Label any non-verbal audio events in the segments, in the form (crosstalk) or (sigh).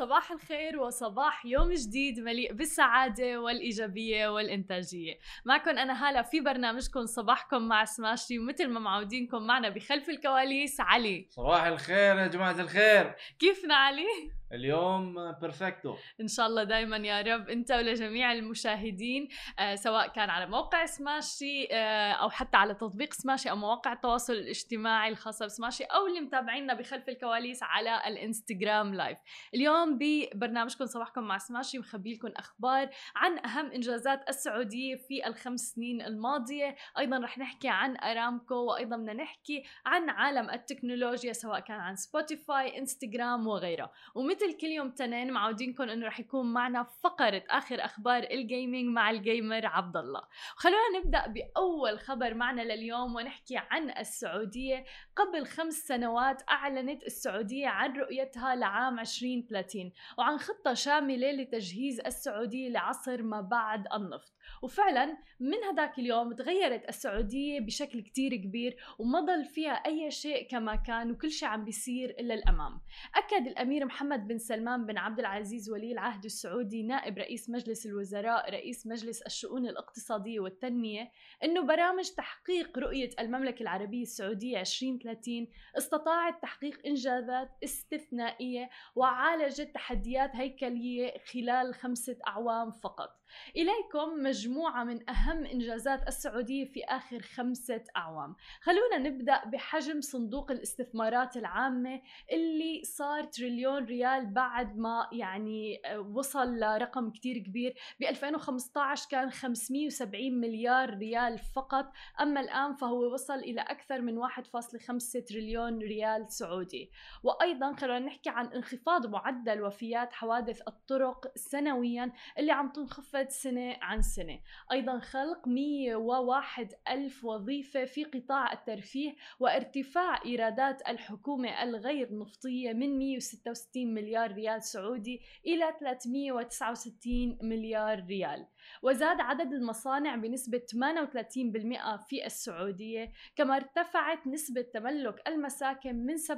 صباح الخير وصباح يوم جديد مليء بالسعادة والإيجابية والإنتاجية. معكم أنا هالة في برنامجكم صباحكم مع سماشي ومثل ما معودينكم معنا بخلف الكواليس علي. صباح الخير يا جماعة الخير. كيفنا علي؟ اليوم perfecto إن شاء الله دائما يا رب أنت ولجميع المشاهدين آه سواء كان على موقع سماشي آه أو حتى على تطبيق سماشي أو مواقع التواصل الاجتماعي الخاصة بسماشي أو اللي متابعينا بخلف الكواليس على الإنستغرام live اليوم ببرنامجكم صباحكم مع سماشي مخبي لكم أخبار عن أهم إنجازات السعودية في الخمس سنين الماضية. أيضا رح نحكي عن أرامكو وأيضا بدنا نحكي عن عالم التكنولوجيا سواء كان عن سبوتيفاي انستغرام وغيره ومثل مثل كل يوم تنين معودينكم إنه رح يكون معنا فقرة آخر أخبار ال gaming مع ال gamer عبد الله خلونا نبدأ بأول خبر معنا لليوم ونحكي عن السعودية. قبل خمس سنوات أعلنت السعودية عن رؤيتها لعام 2030 وعن خطة شاملة لتجهيز السعودية لعصر ما بعد النفط. وفعلا من هذاك اليوم تغيرت السعودية بشكل كتير كبير وما ضل فيها أي شيء كما كان وكل شيء عم بيصير إلا الأمام. أكد الأمير محمد بن سلمان بن عبد العزيز ولي العهد السعودي نائب رئيس مجلس الوزراء رئيس مجلس الشؤون الاقتصادية والتنمية أنه برامج تحقيق رؤية المملكة العربية السعودية 2030 استطاعت تحقيق إنجازات استثنائية وعالجت تحديات هيكلية خلال خمسة أعوام فقط. إليكم مجموعة من أهم إنجازات السعودية في آخر خمسة أعوام. خلونا نبدأ بحجم صندوق الاستثمارات العامة اللي صار تريليون ريال بعد ما يعني آه، وصل لرقم كتير كبير. ب 2015 كان 570 مليار ريال فقط. أما الآن فهو وصل إلى أكثر من 1.5 تريليون ريال سعودي. وأيضا خلونا نحكي عن انخفاض معدل وفيات حوادث الطرق سنويا اللي عم تنخفض انخفض سنة عن سنة. أيضا خلق 101 ألف وظيفة في قطاع الترفيه وارتفاع إيرادات الحكومة الغير نفطية من 166 مليار ريال سعودي إلى 369 مليار ريال. وزاد عدد المصانع بنسبة 38% في السعودية كما ارتفعت نسبة تملك المساكن من 47%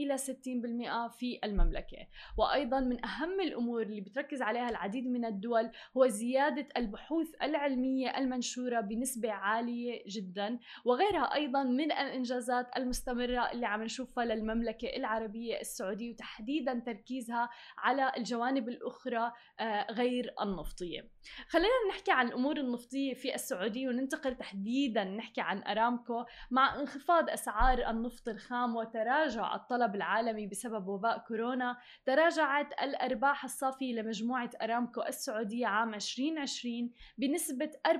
إلى 60% في المملكة. وأيضا من أهم الأمور اللي بتركز عليها العديد من الدول هو زيادة البحوث العلمية المنشورة بنسبة عالية جدا وغيرها أيضا من الإنجازات المستمرة اللي عم نشوفها للمملكة العربية السعودية وتحديدا تركيزها على الجوانب الأخرى آه، غير النفطية. خلينا نحكي عن الأمور النفطية في السعودية وننتقل تحديدا نحكي عن أرامكو. مع انخفاض أسعار النفط الخام وتراجع الطلب العالمي بسبب وباء كورونا تراجعت الأرباح الصافية لمجموعة أرامكو السعودية عام 2020 بنسبة 44.4%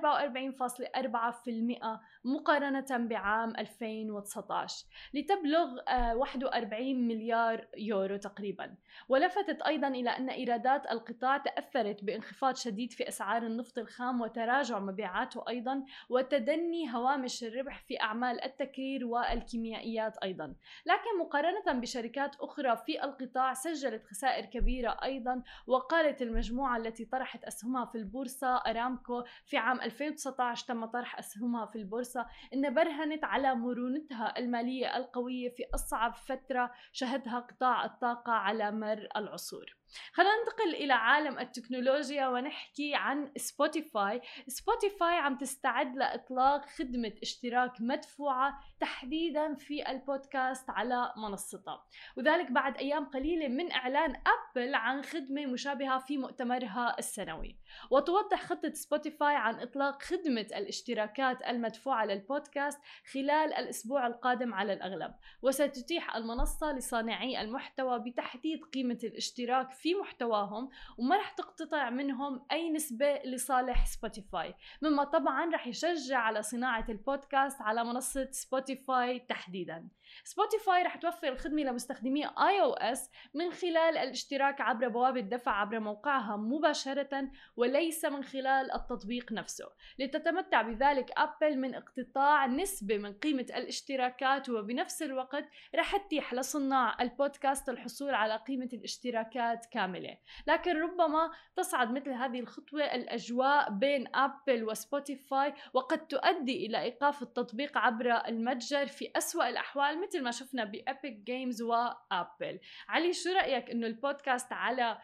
مقارنة بعام 2019 لتبلغ 41 آه، مليار يورو تقريبا. ولفتت أيضا إلى أن إيرادات القطاع تأثرت بانخفاض شديد في أسعار النفط الخام وتراجع مبيعاته أيضا وتدني هوامش الربح في أعمال التكرير والكيميائيات أيضا. لكن مقارنة بشركات أخرى في القطاع سجلت خسائر كبيرة أيضا وقالت المجموعة التي طرحت أسهمها في البورصة أرامكو في عام 2019 تم طرح أسهمها في البورصة إن برهنت على مرونتها المالية القوية في أصعب فترة شهدها قطاع الطاقة على مر العصور. خلينا ننتقل إلى عالم التكنولوجيا ونحكي عن سبوتيفاي سبوتيفاي عم تستعد لإطلاق خدمة اشتراك مدفوعة تحديدا في البودكاست على منصتها. وذلك بعد أيام قليلة من إعلان أبل عن خدمة مشابهة في مؤتمرها السنوي. وتوضح خطة سبوتيفاي عن إطلاق خدمة الاشتراكات المدفوعة للبودكاست خلال الأسبوع القادم على الأغلب. وستتيح المنصة لصانعي المحتوى بتحديد قيمة الاشتراك في محتواهم وما رح تقتطع منهم أي نسبة لصالح سبوتيفاي مما طبعا رح يشجع على صناعة البودكاست على منصة سبوتيفاي تحديدا. سبوتيفاي رح توفر الخدمة لمستخدمي iOS من خلال الاشتراك عبر بوابة دفع عبر موقعها مباشرة وليس من خلال التطبيق نفسه. لتمنع بذلك ابل من اقتطاع نسبة من قيمة الاشتراكات وبنفس الوقت رح تتيح لصناع البودكاست الحصول على قيمة الاشتراكات كاملة. لكن ربما تصعد مثل هذه الخطوة الأجواء بين أبل وسبوتيفاي وقد تؤدي إلى إيقاف التطبيق عبر المتجر في أسوأ الأحوال مثل ما شفنا ب Epic Games وأبل علي شو رأيك أنه البودكاست على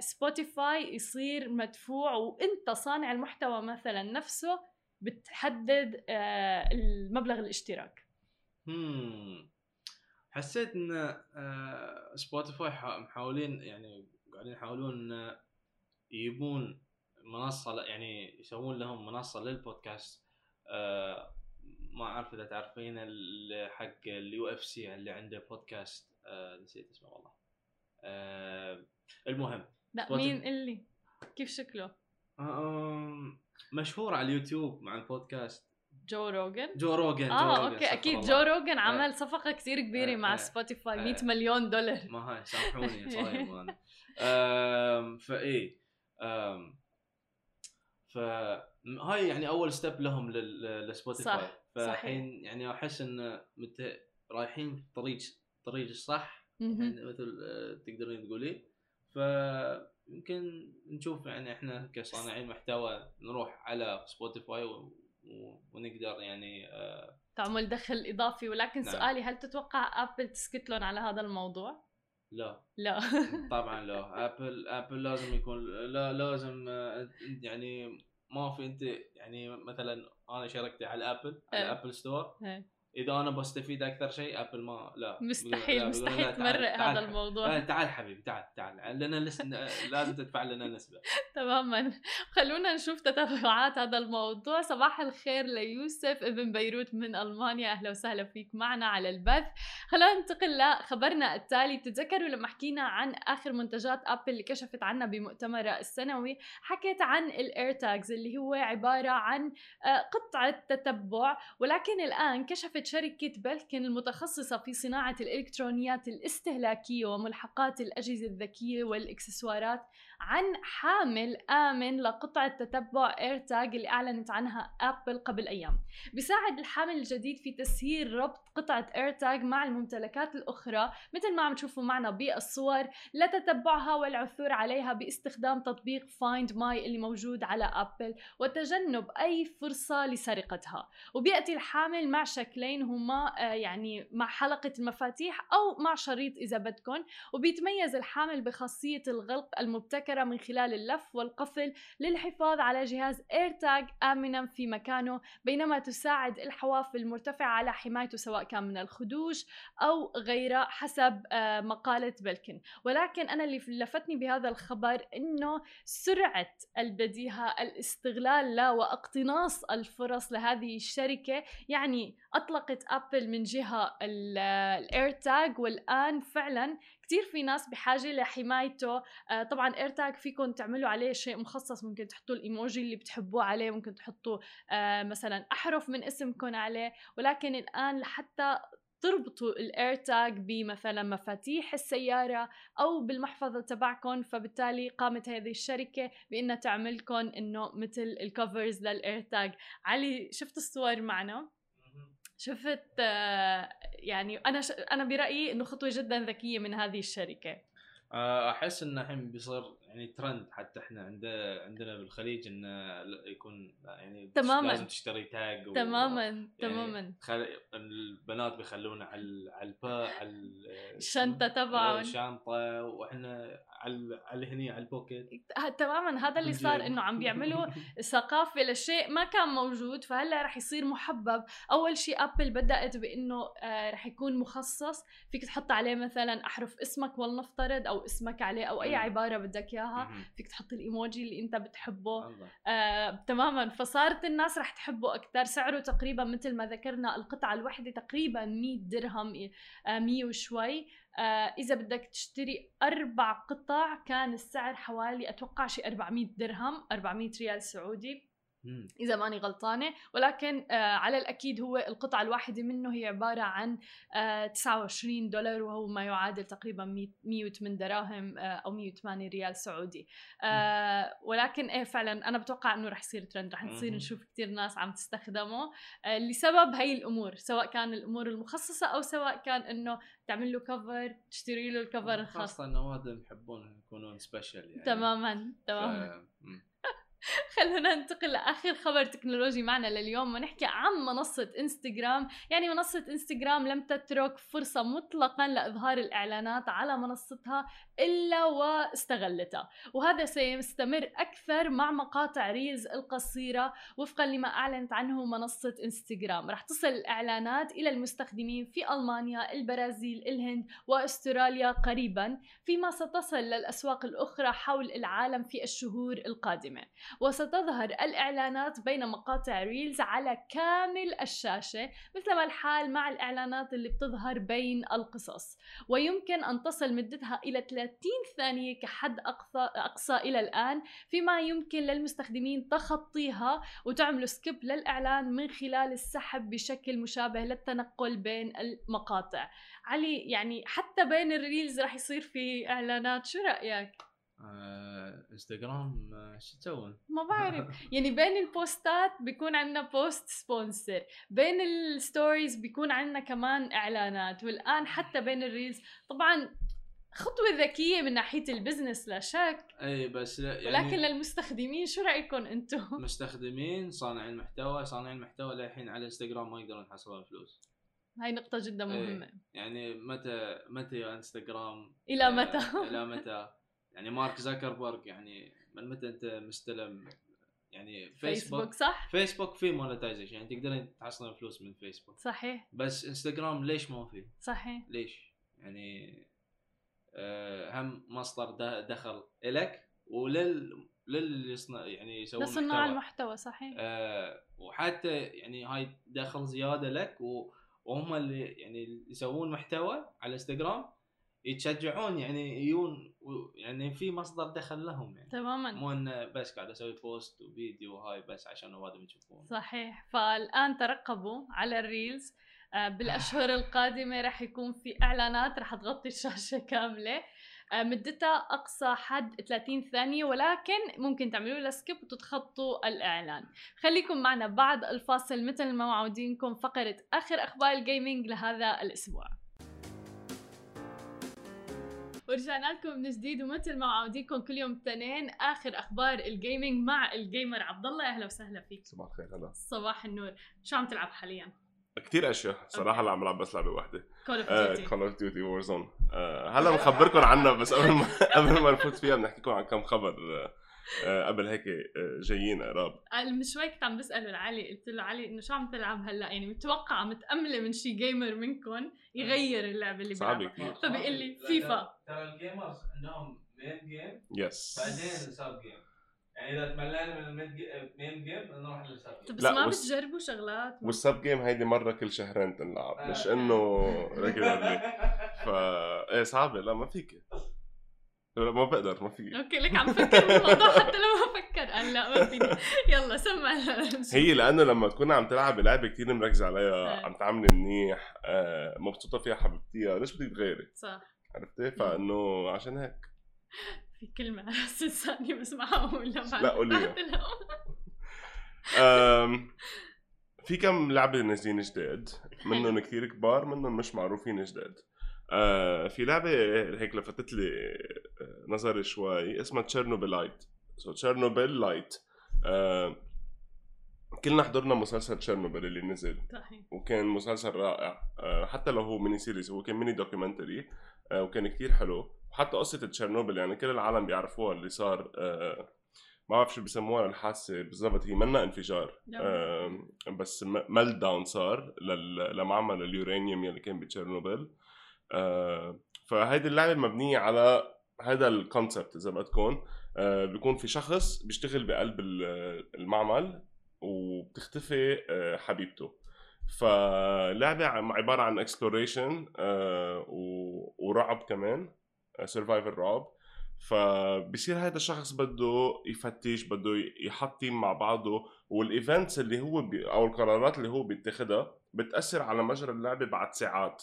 سبوتيفاي يصير مدفوع؟ وأنت صانع المحتوى مثلا نفسه بتحدد آه، المبلغ الاشتراك؟ حسيت إن آه، سبوتيفاي محاولين يعني قاعدين يحاولون إن يجيبون منصة يعني يسوون لهم منصة للبودكاست آه، ما أعرف إذا تعرفين حق ال UFC اللي عنده بودكاست آه، نسيت اسمه والله. آه، المهم لا. مين اللي؟ كيف شكله؟ مشهور على اليوتيوب مع البودكاست جو روجن جو روجن جو آه روجن okay أكيد. جو روجن عمل صفقة كثير كبيرة آه، مع آه، سبوتيفاي آه. 100 مليون دولار. ما هاي (laughs) سامحوني (laughs) صايم أنا آم، فايه آم، فهاي يعني أول step لهم لل- لسبوتيفاي صح، فالحين يعني أحس إن مت... رايحين في طريق طريق الصح. يعني مثل آه، تقدرين تقولي. فيمكن نشوف يعني إحنا كصانعين محتوى نروح على سبوتيفاي و... ونقدر يعني آه، تعمل دخل اضافي ولكن نعم. سؤالي هل تتوقع ابل تسكت لهم على هذا الموضوع؟ لا لا (laughs) طبعا لا ابل ابل لازم يكون لا لازم آه، يعني ما في أنت يعني مثلا أنا شاركتي على ابل على. ابل ستور إيه. إذا أنا بستفيد أكثر شيء ابل ما لا. مستحيل لا، مستحيل تمرق هذا. الموضوع. تعال حبيبي تعال تعال. لنا لس... (laughs) لازم تدفع لنا نسبة. تماما. خلونا نشوف تتبعات هذا الموضوع. صباح الخير ليوسف ابن بيروت من ألمانيا. أهلا وسهلا فيك معنا على البث. خلونا ننتقل لخبرنا التالي. بتتذكروا لما حكينا عن آخر منتجات ابل اللي كشفت عنها بمؤتمرها السنوي حكيت عن ال AirTags اللي هو عبارة عن آه، قطعة تتبع ولكن الآن كشفت شركة بلكن المتخصصة في صناعة الإلكترونيات الاستهلاكية وملحقات الأجهزة الذكية والإكسسوارات. عن حامل آمن لقطعة تتبع AirTag اللي أعلنت عنها أبل قبل أيام. بيساعد الحامل الجديد في تسهيل ربط قطعة AirTag مع الممتلكات الأخرى مثل ما عم تشوفوا معنا بالصور لتتبعها والعثور عليها باستخدام تطبيق Find My اللي موجود على أبل وتجنب أي فرصة لسرقتها. وبيأتي الحامل مع شكلين هما آه، يعني مع حلقة المفاتيح أو مع شريط إذا بدكم وبيتميز الحامل بخاصية الغلق المبتكرة من خلال اللف والقفل للحفاظ على جهاز AirTag آمنا في مكانه بينما تساعد الحواف المرتفعة على حمايته سواء كان من الخدوش أو غيره حسب آه، مقالة بلكن ولكن أنا اللي لفتني بهذا الخبر إنه سرعة البديهة الاستغلال لا واقتناص الفرص لهذه الشركة يعني أطلقت أبل من جهة ال AirTag والآن فعلا كتير في ناس بحاجة لحمايته. آه طبعا AirTag فيكم تعملوا عليه شيء مخصص ممكن تحطوا الإيموجي اللي بتحبوه عليه ممكن تحطوا آه مثلا أحرف من اسمكم عليه. ولكن الآن لحتى تربطوا ال AirTag بمثلا مفاتيح السيارة أو بالمحفظة تبعكم فبالتالي قامت هذه الشركة بأنها تعملكم إنه مثل ال covers لل AirTag علي شفت الصور معنا؟ شفت آه، يعني أنا ش... أنا برأيي إنه خطوة جدا ذكية من هذه الشركة. آه، أحس إنه الحين بيصير يعني ترند حتى إحنا عندنا عندنا بالخليج انه يكون يعني تماماً. لازم تشتري تاج و- تماما يعني تماما. خل... البنات بيخلونه على على البا على ال- الشنطة تبعهم. الشنطه وإحنا على على هني على البوكيت. تماما. هذا اللي صار إنه عم بيعملوا (laughs) ثقافة لشيء ما كان موجود فهلأ رح يصير محبب. أول شيء ابل بدأت بإنه آه رح يكون مخصص. فيك تحط عليه مثلا أحرف اسمك ولنفترض أو اسمك عليه أو أي. عبارة بدك إياها. مهم. فيك تحط الإيموجي اللي أنت بتحبه الله. آه، تماما فصارت الناس رح تحبه أكثر سعره تقريبا مثل ما ذكرنا القطعة الواحده تقريبا 100 درهم آه، 100 وشوي آه، إذا بدك تشتري أربع قطع كان السعر حوالي أتوقع شي 400 درهم 400 ريال سعودي. إذا ماني غلطانة. ولكن آه على الأكيد هو القطعة الواحدة منه هي عبارة عن آه 29 دولار وهو ما يعادل تقريبا 100 108 دراهم آه أو 108 ريال سعودي. آه ولكن إيه فعلا أنا بتوقع إنه رح يصير ترند رح نصير. نشوف كثير ناس عم تستخدمه. آه لسبب هي الأمور سواء كان الأمور المخصصة أو سواء كان إنه تعمل له كفر تشتري له الكفر الخاص. خاصة إنه واحد يحبون يكونون سبيشل يعني. تماما تماما. ف... (laughs) خلونا ننتقل لآخر خبر تكنولوجي معنا لليوم ونحكي عن منصة إنستغرام، يعني منصة إنستغرام لم تترك فرصة مطلقا لإظهار الإعلانات على منصتها إلا واستغلتها، وهذا سيستمر أكثر مع مقاطع Reels القصيرة وفقا لما أعلنت عنه منصة إنستغرام، رح تصل الإعلانات إلى المستخدمين في ألمانيا، البرازيل، الهند وأستراليا قريبا، فيما ستصل للأسواق الأخرى حول العالم في الشهور القادمة. وستظهر الإعلانات بين مقاطع Reels على كامل الشاشة مثل ما الحال مع الإعلانات اللي بتظهر بين القصص ويمكن أن تصل مدتها إلى 30 ثانية كحد أقصى, أقصى إلى الآن فيما يمكن للمستخدمين تخطيها وتعملوا skip للإعلان من خلال السحب بشكل مشابه للتنقل بين المقاطع علي يعني حتى بين ال Reels رح يصير في إعلانات شو رأيك؟ آه، انستغرام آه، شو تسوون؟ ما بعرف (laughs) يعني بين البوستات بيكون عندنا post sponsor بين ال stories بيكون عندنا كمان إعلانات والآن حتى بين ال Reels طبعا خطوة ذكية من ناحية ال business لا شك إي بس يعني ولكن للمستخدمين شو رأيكم أنتم؟ (laughs) مستخدمين صانعين محتوى صانعين محتوى للحين على انستغرام ما يقدرون يحصلون فلوس هاي نقطة جدا. مهمة يعني متى متى يا انستغرام إلى آه، متى؟ إلى متى (laughs) يعني مارك زكربرج يعني من متى أنت مستلم يعني فيسبوك فيسبوك صح؟ فيسبوك في monetization يعني تقدرين تحصلين فلوس من فيسبوك صحيح بس انستغرام ليش ما في؟ صحيح ليش؟ يعني آه، هم مصدر دخل إلك ولل للي يصنع يعني يسوون لصناع محتوى. المحتوى صحيح آه، وحتى يعني هاي دخل زيادة لك و- وهم اللي يعني يسوون محتوى على انستغرام يتشجعون يعني يجون يعني في مصدر دخل لهم يعني. تماما. مو إنه بس قاعد أسوي post وفيديو هاي بس عشان اوادم يشوفون صحيح. فالآن ترقبوا على ال Reels. آه، بالأشهر (laughs) القادمة رح يكون في إعلانات رح تغطي الشاشة (laughs) كاملة. آه، مدتها أقصى حد 30 ثانية ولكن ممكن تعملوا لها skip وتتخطوا الإعلان. خليكم معنا بعد الفاصل. مثل ما معودينكم فقرة آخر أخبار ال gaming لهذا الأسبوع. ورجعنا لكم من جديد ومثل ما معودينكم كل يوم اثنين آخر أخبار ال gaming مع ال gamer عبد الله أهلا وسهلا فيك. صباح الخير هلا. صباح النور. شو عم تلعب حاليا؟ كثير أشياء. صراحة. هلا عم بلعب بس لعبة واحدة. Call of Call Duty of Duty Warzone هلا بنخبركم عنها بس قبل ما (laughs) قبل ما نفوت فيها بنحكيكم عن كم خبر آه، قبل هيك آه، جايين قراب. من شوي كنت عم بسأله لعلي قلت له علي إنه شو عم تلعب هلأ؟ يعني متوقعه متأملة من شي gamer منكم يغير اللعبة اللي بيلعبها. كثير. فبيقول لي فيفا. ترى ال gamers عندهم main game yes بعدين sub game يعني إذا تملينا من ال main game نروح لل sub طب بس لا، ما وس- بتجربوا شغلات؟ وال sub game هيدي مرة كل شهرين تنلعب مش إنه regularly (laughs) فا إيه صعبة. لا ما فيك. (laughs) لا ما بقدر ما في. أوكي لك عم فكر بالموضوع (laughs) حتى لو ما فكر. قال لا ما فيني. (laughs) يلا سمع. هي لأنه لما تكون عم تلعب لعبه كثير مركز. عليها عم تعملي منيح آه، مبسوطة فيها حبيبتيها ليش بدك تغيري؟ صح. عرفتي؟ فإنه عشان هيك. في كلمة على راس لساني بس ما حقولها بعد. لا،. (laughs) أم، في كم لعبة نازلين جداد منهم كثير كبار منهم مش معروفين جداد آه، في لعبة هيك لفتت لي آه، نظري شوي اسمها Chernobylite. so Chernobylite كلنا حضرنا مسلسل تشيرنوبل اللي نزل. صحيح. وكان مسلسل رائع. آه، حتى لو هو mini series هو كان mini documentary آه، وكان كتير حلو. وحتى قصة تشيرنوبل يعني كل العالم بيعرفوها اللي صار آه، ما بعرف شو بسموها الحادثة بالضبط هي منا انفجار. آه، بس meltdown صار لمعمل اليورانيوم يلي كان بتشيرنوبل آه، فهيدي اللعبة مبنية على هذا ال concept إذا بدكم آه، بيكون في شخص بيشتغل بقلب ال- المعمل وبتختفي آه، حبيبته. فلعبة عبارة عن exploration ورعب كمان survival رعب. فبصير هذا الشخص بده يفتش بده يحط team مع بعضه وال events اللي هو بي أو القرارات اللي هو بيتخذها بتأثر على مجرى اللعبة بعد ساعات.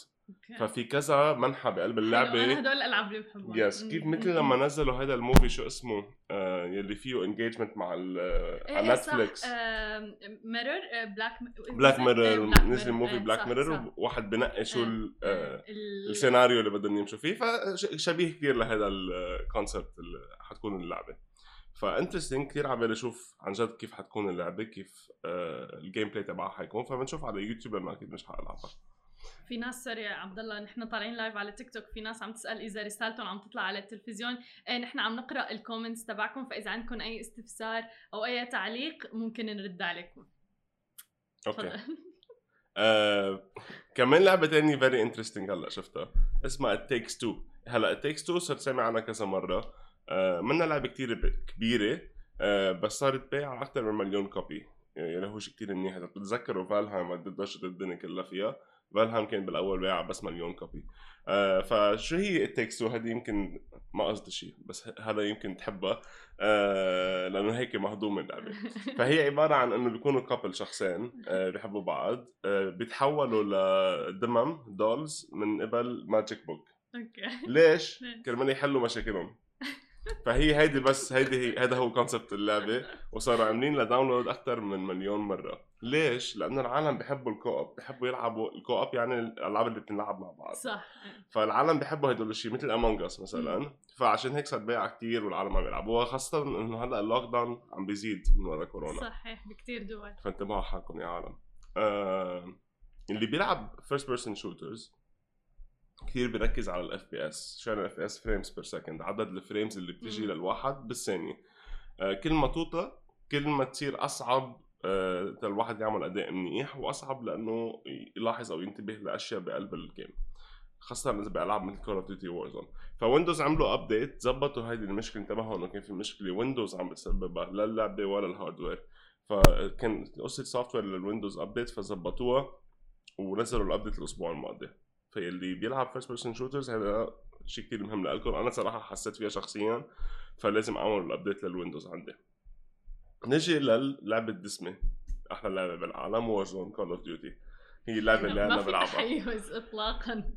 ففي كذا منحى بقلب اللعبة. هدول الألعاب اللي بحبهم. yes كيف مثل لما نزلوا هذا ال movie شو اسمه؟ آه يلي فيه engagement مع ال- إيه، على إيه،. نتفليكس Mirror آه، Black Black إيه، Mirror نزل movie إيه، Black صح، Mirror. وواحد بنقي شو ال- آه، ال- السيناريو اللي بدهم يمشوا فيه. فشبيه كثير لهذا ال concept اللي حتكون اللعبة. ف interesting كثير على بالي أشوف عن جد كيف حتكون اللعبة كيف آه ال gameplay تبعها حيكون. فبنشوف على يوتيوب لأنه أكيد مش حألعبها. في ناس sorry يا عبد الله نحن طالعين live على تيك توك في ناس عم تسأل إذا رسالتهم عم تطلع على التلفزيون. إيه نحن عم نقرأ ال comments تبعكم فإذا عندكم أي استفسار أو أي تعليق ممكن نرد عليكم. أوكي. (laughs) آه كمان لعبة تانية very interesting هلأ شفتها. اسمها Takes Two هلأ Takes Two صرت سامع عنها كذا مرة. آه منها لعبة كتير ب- كبيرة. آه بس صارت بايعة أكثر من مليون copy يعني هو شيء كثير منيح إذا بتتذكروا Valheim قد ضجت الدنيا كلها فيها. Valheim كان بالأول بايعه بس مليون copy. آه فشو هي ال Takes Two هذه يمكن ما قصدي شيء بس هذا يمكن تحبها. آه لأنه هيك مهضومه اللعبه (laughs) فهي عبارة عن إنه بيكونوا couple شخصين آه، بيحبوا بعض. آه، بيتحولوا لدمى dolls من قبل magic book أوكي؟ (laughs) ليش؟ كرمال يحلوا مشاكلهم. فهي هيدي بس هيدي هي هذا هو concept اللعبة. وصاروا عاملين لها download أكثر من مليون مرة. ليش؟ لأنه العالم بيحبوا ال co-op بيحبوا يلعبوا. ال co-op يعني الألعاب اللي بتنلعب مع بعض. صح. فالعالم بيحبوا هدول الشيء مثل Among Us مثلا. فعشان هيك صار بيع كثير والعالم عم يلعبوها خاصه إنه هلأ ال lockdown عم بيزيد من ورا كورونا. صحيح بكثير دول. فانتبهوا حالكم يا عالم. آه اللي بيلعب first person shooters كثير بيركز على ال FPS شو يعني ال FPS frames per second عدد ال frames اللي بتجي مم. للواحد بالثانية. آه كل ما توطى كل ما تصير أصعب آه الواحد يعمل اداء منيح وأصعب لأنه يلاحظ أو ينتبه لأشياء بقلب ال game خاصة إذا بألعاب مثل Call of Duty Warzone ف Windows عملوا update زبطوا هيدي المشكلة انتبهوا إنه كان في مشكلة Windows عم بتسببها لا اللعبة ولا ال hardware فكان قصة software لل Windows update فزبطوها ونزلوا ال update الأسبوع الماضي. فاللي بيلعب first person shooters هذا شيء كثير مهم لكم أنا صراحة حسيت فيها شخصيا فلازم أعمل ال update لل Windows عندي. نجي للعبة دسمة أحلى لعبة بالعالم Warzone Call of Duty هي اللعبة اللي أنا ما في بلعبها. تحيز اطلاقا.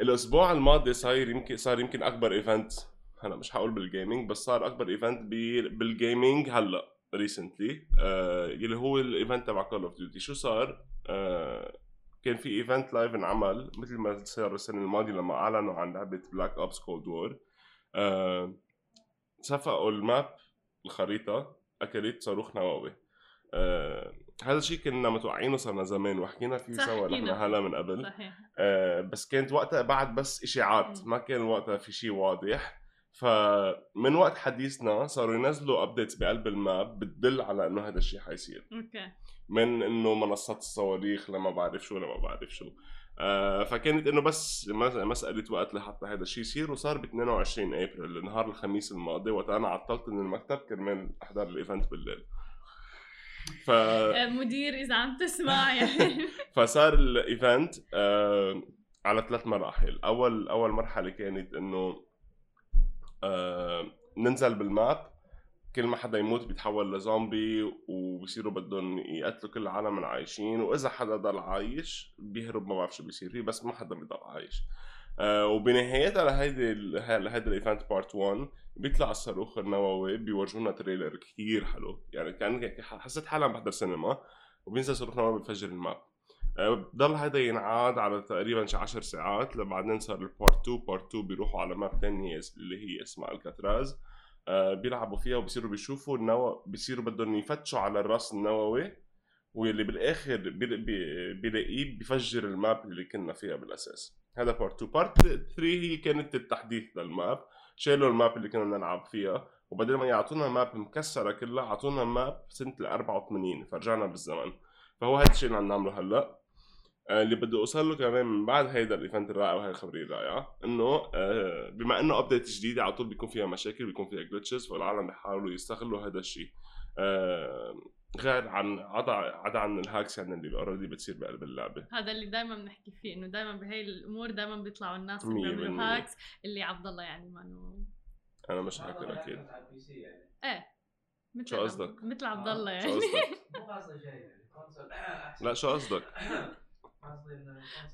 الأسبوع الماضي صاير يمكن صار يمكن أكبر event هلا مش حقول بال gaming بس صار أكبر event بال gaming هلأ recently آه اللي هو ال event تبع Call of Duty شو صار؟ آه كان في event live انعمل مثل ما صار السنة الماضية لما أعلنوا عن لعبة Black Ops Cold War صفقوا ال map الخريطة أكلت صاروخ نووي آه هذا الشيء كنا متوقعينه صرنا زمان وحكينا فيه سوا نحن. هلا من قبل صحيح آه، بس كانت وقتها بعد بس إشاعات. ما كان وقتها في شيء واضح فمن وقت حديثنا صاروا ينزلوا updates بقلب ال map بتدل على إنه هذا الشيء حيصير. أوكي. من إنه منصات الصواريخ لما بعرف شو لما بعرف شو. آه فكانت إنه بس مس- مسألة وقت لحتى هذا الشيء يصير وصار ب 22 ابريل نهار الخميس الماضي وقت أنا عطلت من المكتب كرمال أحضر ال event بالليل. ف آه، مدير إذا عم تسمع (laughs) يعني. فصار ال event آه على ثلاث مراحل. أول أول مرحلة كانت إنه ننزل بال map. كل ما حدا يموت بيتحول لزومبي وبصيروا بدهم يقتلوا كل العالم العايشين وإذا حدا ضل عايش بيهرب ما بعرف شو بيصير فيه بس ما حدا بيضل عايش. آه وبنهايتها لهيدي لهيدي ال event part 1 بيطلع الصاروخ النووي بيورجونا trailer كثير حلو. يعني كان حسيت حالي عم بحضر سينما وبينزل صاروخ نووي بفجر ال map. بضل هذا ينعاد على تقريبا شي 10 ساعات لبعدين صار ال part 2 part 2 بيروحوا على map ثانية اللي هي اسمها Alcatraz آه، بيلعبوا فيها وبصيروا بيشوفوا النووي بصيروا بدهم يفتشوا على الراس النووي واللي بالآخر بيلاقيه بفجر ال map اللي كنا فيها بالأساس. هذا part 2 part 3 هي كانت التحديث لل map شالوا ال map اللي كنا نلعب فيها وبدل ما يعطونا map مكسرة كلها اعطونا map سنة ال 84 فرجعنا بالزمن. فهو هذا الشيء اللي عم نعمله هلأ. اللي بدي اوصل له كمان من بعد هيدا ال event الرائع وهي الخبرية الرائعة إنه آه، بما إنه update جديدة على طول بيكون فيها مشاكل بيكون فيها glitches فالعالم بيحاولوا يستغلوا هذا الشيء آه، غير عن عدا عدا عن ال hacks يعني اللي already بتصير بقلب اللعبة هذا اللي دائما بنحكي فيه إنه دائما بهي الأمور دائما بيطلعوا الناس اللي بيعملوا. hacks اللي عبد الله يعني ما إنه أنا مش هاكر أكيد إيه مثل شو قصدك؟ مثل عبد الله شو يعني قصدك؟ قصدي شيء يعني. لا شو قصدك؟ (coughs)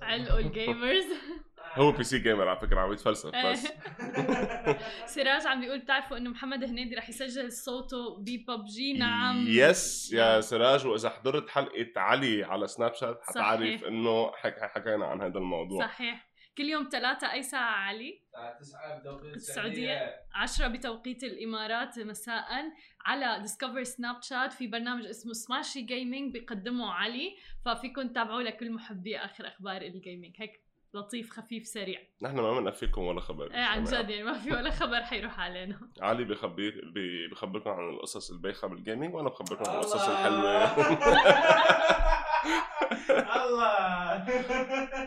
علقوا ال gamers (laughs) هو PC gamer على فكرة عم يتفلسف. بس. (laughs) سراج عم بيقول بتعرفوا إنه محمد هنيدي رح يسجل صوته بببجي؟ نعم. yes يا سراج وإذا حضرت حلقة علي على Snapchat حتعرف. إنه حك... حكينا عن هذا الموضوع. صحيح. كل يوم ثلاثة أي ساعة علي. الساعة 9 بتوقيت السعودية. عشرة بتوقيت الإمارات مساء على Discover Snapchat في برنامج اسمه سماشي Gaming بيقدمه علي ففيكم تتابعوه لكل محبي آخر أخبار ال gaming هيك لطيف خفيف سريع. نحن ما بنقفلكم ولا خبر. إيه عن جد يعني ما في ولا خبر حيروح علينا. (laughs) علي بخبر بخبركم عن القصص البايخه بال gaming وأنا بخبركم عن. القصص الحلوة. (laughs) (laughs) الله.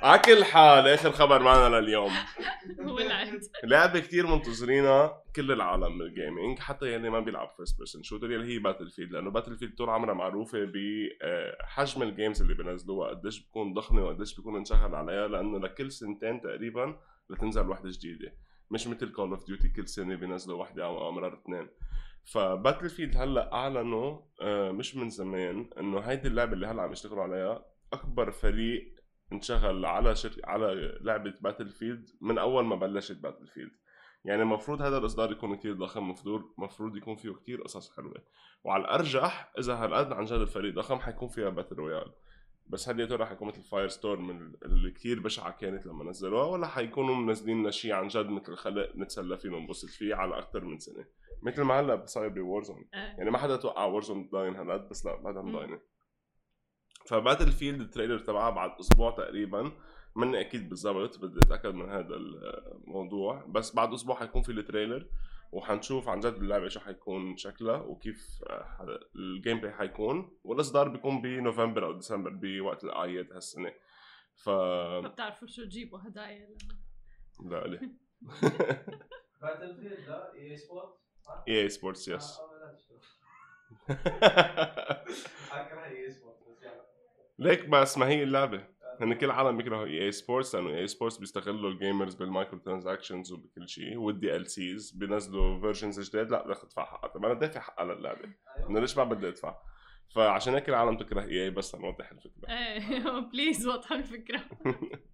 على كل حال اخر خبر معنا لليوم؟ (laughs) هو العهد لعبة كتير منتظرينها كل العالم بال gaming حتى يلي ما بيلعب first person shooter يلي هي Battlefield لأنه Battlefield طول عمرها معروفة بحجم ال games اللي بينزلوها قديش بتكون ضخمة وقديش بيكون انشغل عليها لأنه لكل سنتين تقريبا بتنزل وحدة جديدة. مش مثل Call of Duty كل سنة بينزلوا وحدة أو مرار اثنين. ف Battlefield هلأ أعلنوا آه، مش من زمان إنه هيدي اللعبة اللي هلأ عم يشتغلوا عليها أكبر فريق انشغل على شركة على لعبة Battlefield من أول ما بلشت Battlefield يعني المفروض هذا الإصدار يكون كتير ضخم المفروض المفروض يكون فيه كتير قصص حلوة. وعلى الأرجح إذا هالقد عن جد الفريق ضخم حيكون فيها battle royale بس هل يا ترى حيكون مثل Firestorm اللي كتير بشعة كانت لما نزلوها ولا حيكونوا منزلين لنا شيء عن جد مثل خلق نتسلى فيه وننبسط فيه على أكثر من سنة؟ مثل ما هلأ صاير ب Warzone آه. يعني ما حدا توقع Warzone ضاين هالقد بس لا بعدها. مضاينة. ف Battlefield ال trailer تبعها بعد أسبوع تقريبا مني أكيد بالضبط بدي أتأكد من هذا الموضوع. بس بعد أسبوع حيكون في ال trailer وحنشوف عن جد اللعبة شو حيكون شكلها وكيف آه، ال gameplay حيكون والاصدار بيكون بنوفمبر أو ديسمبر بوقت الأعياد هالسنة. ف ما بتعرفوا شو تجيبوا هدايا لا لي (laughs) Battlefield لا EA Sports EA Sports yes اكره إي سبورت بس يلا ليك بس ما هي اللعبة. هن كل العالم بيكرهوا EA Sports لأنه EA Sports بيستغلوا ال gamers بال microtransactions وبكل شيء وال DLCs بينزلوا versions جداد. لا بدك تدفع حقها. طب أنا دافع حقها للعبة. أنا ليش ما بدي أدفع؟ فعشان هيك العالم تكره EA بس لنوضح الفكرة. إيه (laughs) please وضحوا الفكرة. (laughs)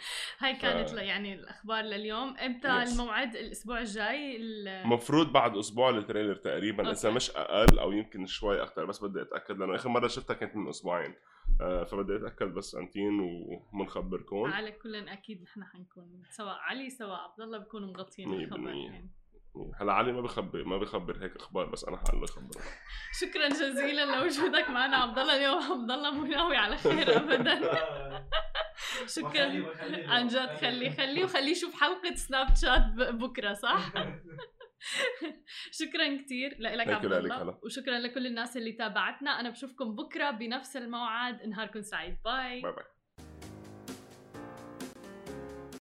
(laughs) هاي كانت ف- يعني الأخبار لليوم إمتى Yes. الموعد الأسبوع الجاي ال- المفروض بعد أسبوع التريلر تقريبا إذا. مش أقل أو يمكن شوي أكثر بس بدي أتأكد لأنه آخر مرة شفتها كانت من أسبوعين آه، فبدي أتأكد بس أنتين ومنخبركم على كل أكيد نحن حنكون سواء علي سواء عبد الله بيكونوا مغطيين الخبر. يعني. هلا علي ما بخبر ما بخبر هيك أخبار بس أنا حقله خبره (laughs) شكرا جزيلا لوجودك معنا عبد الله اليوم عبد الله مو ناوي على خير (laughs) ابدا. (laughs) شكرا. عن جد خلي خليه وخليه يشوف حلقة سناب شات ب- بكرة صح؟ شكرا كثير لك عبد الله. وشكرا لكل الناس اللي تابعتنا. أنا بشوفكم بكرة بنفس الموعد. نهاركم سعيد. باي باي باي